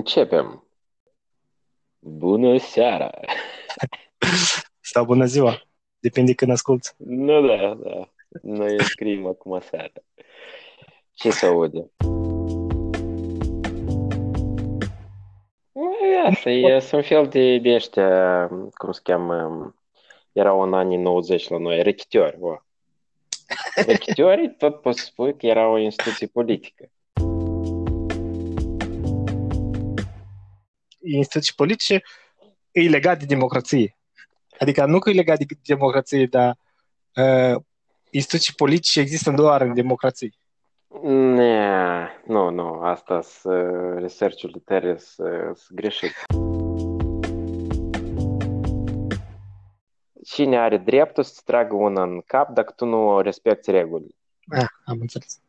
Începem. Bună seara! Sau bună ziua. Depinde când asculti. Nu, da, da. Noi scriem acum seara. Ce se aude? E, Asta e, sunt fel de, de ăștia, cum se cheamă, erau în anii 90 la noi, rechitori, o. Rechitorii tot poți spui că era o instituție politică. Instituții politice e legat de democrație. Adică nu că e legat de democrație, dar uh, instituții politice există doar în democrație. Ne, nu, nu, asta sunt research-urile tale sunt greșit. Cine are dreptul să-ți tragă una în cap dacă tu nu respecti regulile? Ah, am înțeles.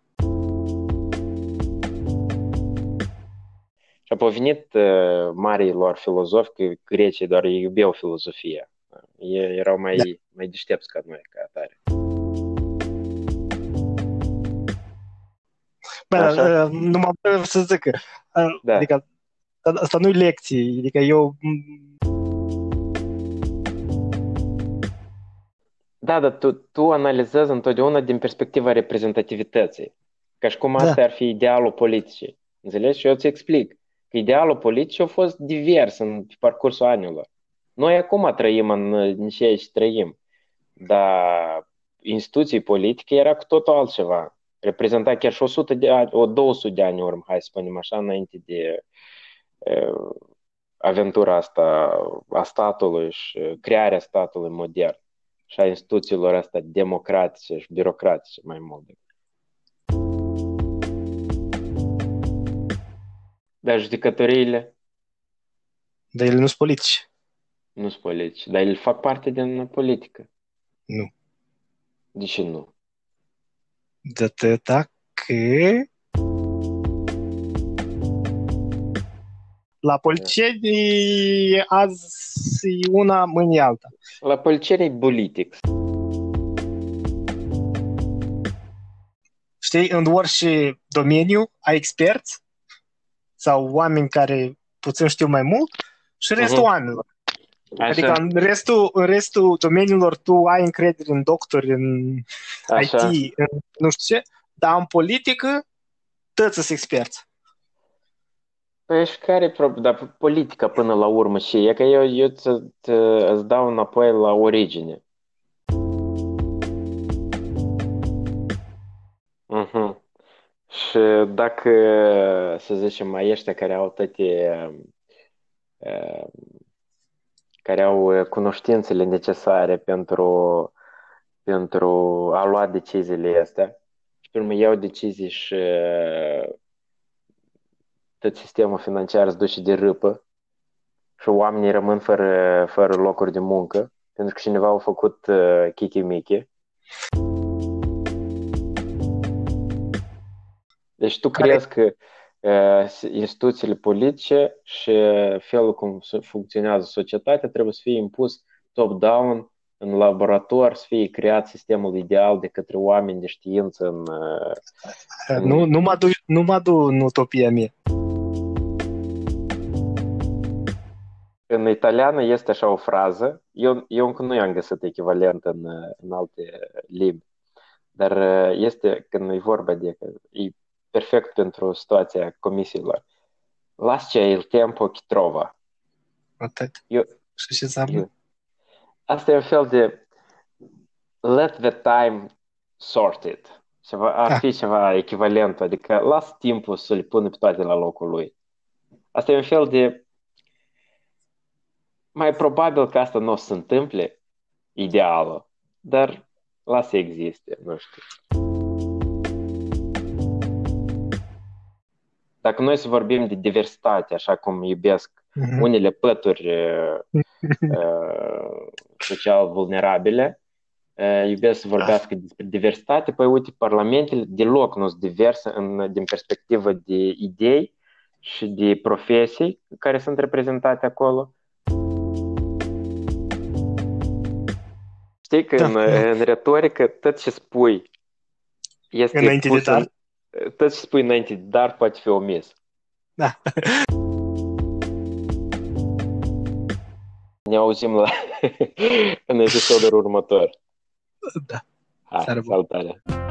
A povenit uh, marii lor filozofi că grecii doar iubeau filozofia. Ei erau mai, Da. mai deștepți ca noi, ca atare. Bă, Așa. uh, numai vreau să zic că, uh, Da. adică asta nu e lecție, adică eu m, Da, dar tu, tu analizezi întotdeauna din perspectiva reprezentativității. Ca și cum Da. asta ar fi idealul politicii. Înțelegi? Și eu îți explic că idealul politicii a fost divers în pe parcursul anilor. Noi acum trăim în, în ceea ce trăim, dar instituții politice era cu totul altceva. Reprezenta chiar și 100 de ani, o 200 de ani în urmă, hai să spunem așa, înainte de uh, aventura asta a statului și uh, crearea statului modern și a instituțiilor astea democratice și birocratice mai mult. decât. Dar judecătoriile dar ele nu sunt politici. nu sunt politici, dar ele fac parte din politică. Nu. De ce nu? De atâta că la politicieni azi e una, mâine e alta. La politicieni e politic. Știi, în orice domeniu ai experți sau oameni care puțin știu mai mult și restul Mhm. oamenilor. Așa, Adică în restul, în restul domeniilor tu ai încredere în doctori, în așa. IT, în nu știu ce, dar în politică toți sunt experți. Păi și care e problema? Dar politica până la urmă și e că eu, eu ți, ți, îți dau înapoi la origine. Mhm. Și dacă, să zicem, mai ăștia care au toate, uh, care au cunoștințele necesare pentru, pentru a lua deciziile astea, și pe urmă iau decizii și uh, tot sistemul financiar se duce de râpă și oamenii rămân fără, fără locuri de muncă, pentru că cineva a făcut uh, chichi-michi. Deci tu Care- crezi că uh, instituțiile politice și felul cum s- funcționează societatea trebuie să fie impus top-down în laborator, să fie creat sistemul ideal de către oameni de știință în, uh, Nu, nu mă duc, nu mă duc în utopia mea. În italiană este așa o frază, eu, eu încă nu i-am găsit echivalent în, în alte limbi, dar uh, este când e vorba de că e perfect pentru situația comisiilor. Lascia il tempo che trova. Atât. Eu, Și ce înseamnă? asta e un fel de let the time sort it. Ceva, ar Ah. fi ceva echivalent, adică las timpul să le pună pe toate la locul lui. Asta e un fel de mai probabil că asta nu o să se întâmple ideală, dar lasă existe, nu știu. Dacă noi să vorbim de diversitate, așa cum iubesc Mhm. unele pături uh, uh, social vulnerabile, uh, iubesc să vorbească despre diversitate, păi uite, parlamentele deloc nu sunt diverse în, din perspectivă de idei și de profesii care sunt reprezentate acolo. Știi că Da. în, în retorică tot ce spui este Înainte de pus dar. în, tot ce spui înainte, dar poate fi omis. Da. Ne auzim la, în episodul următor. Da. Hai, salutare! salutare.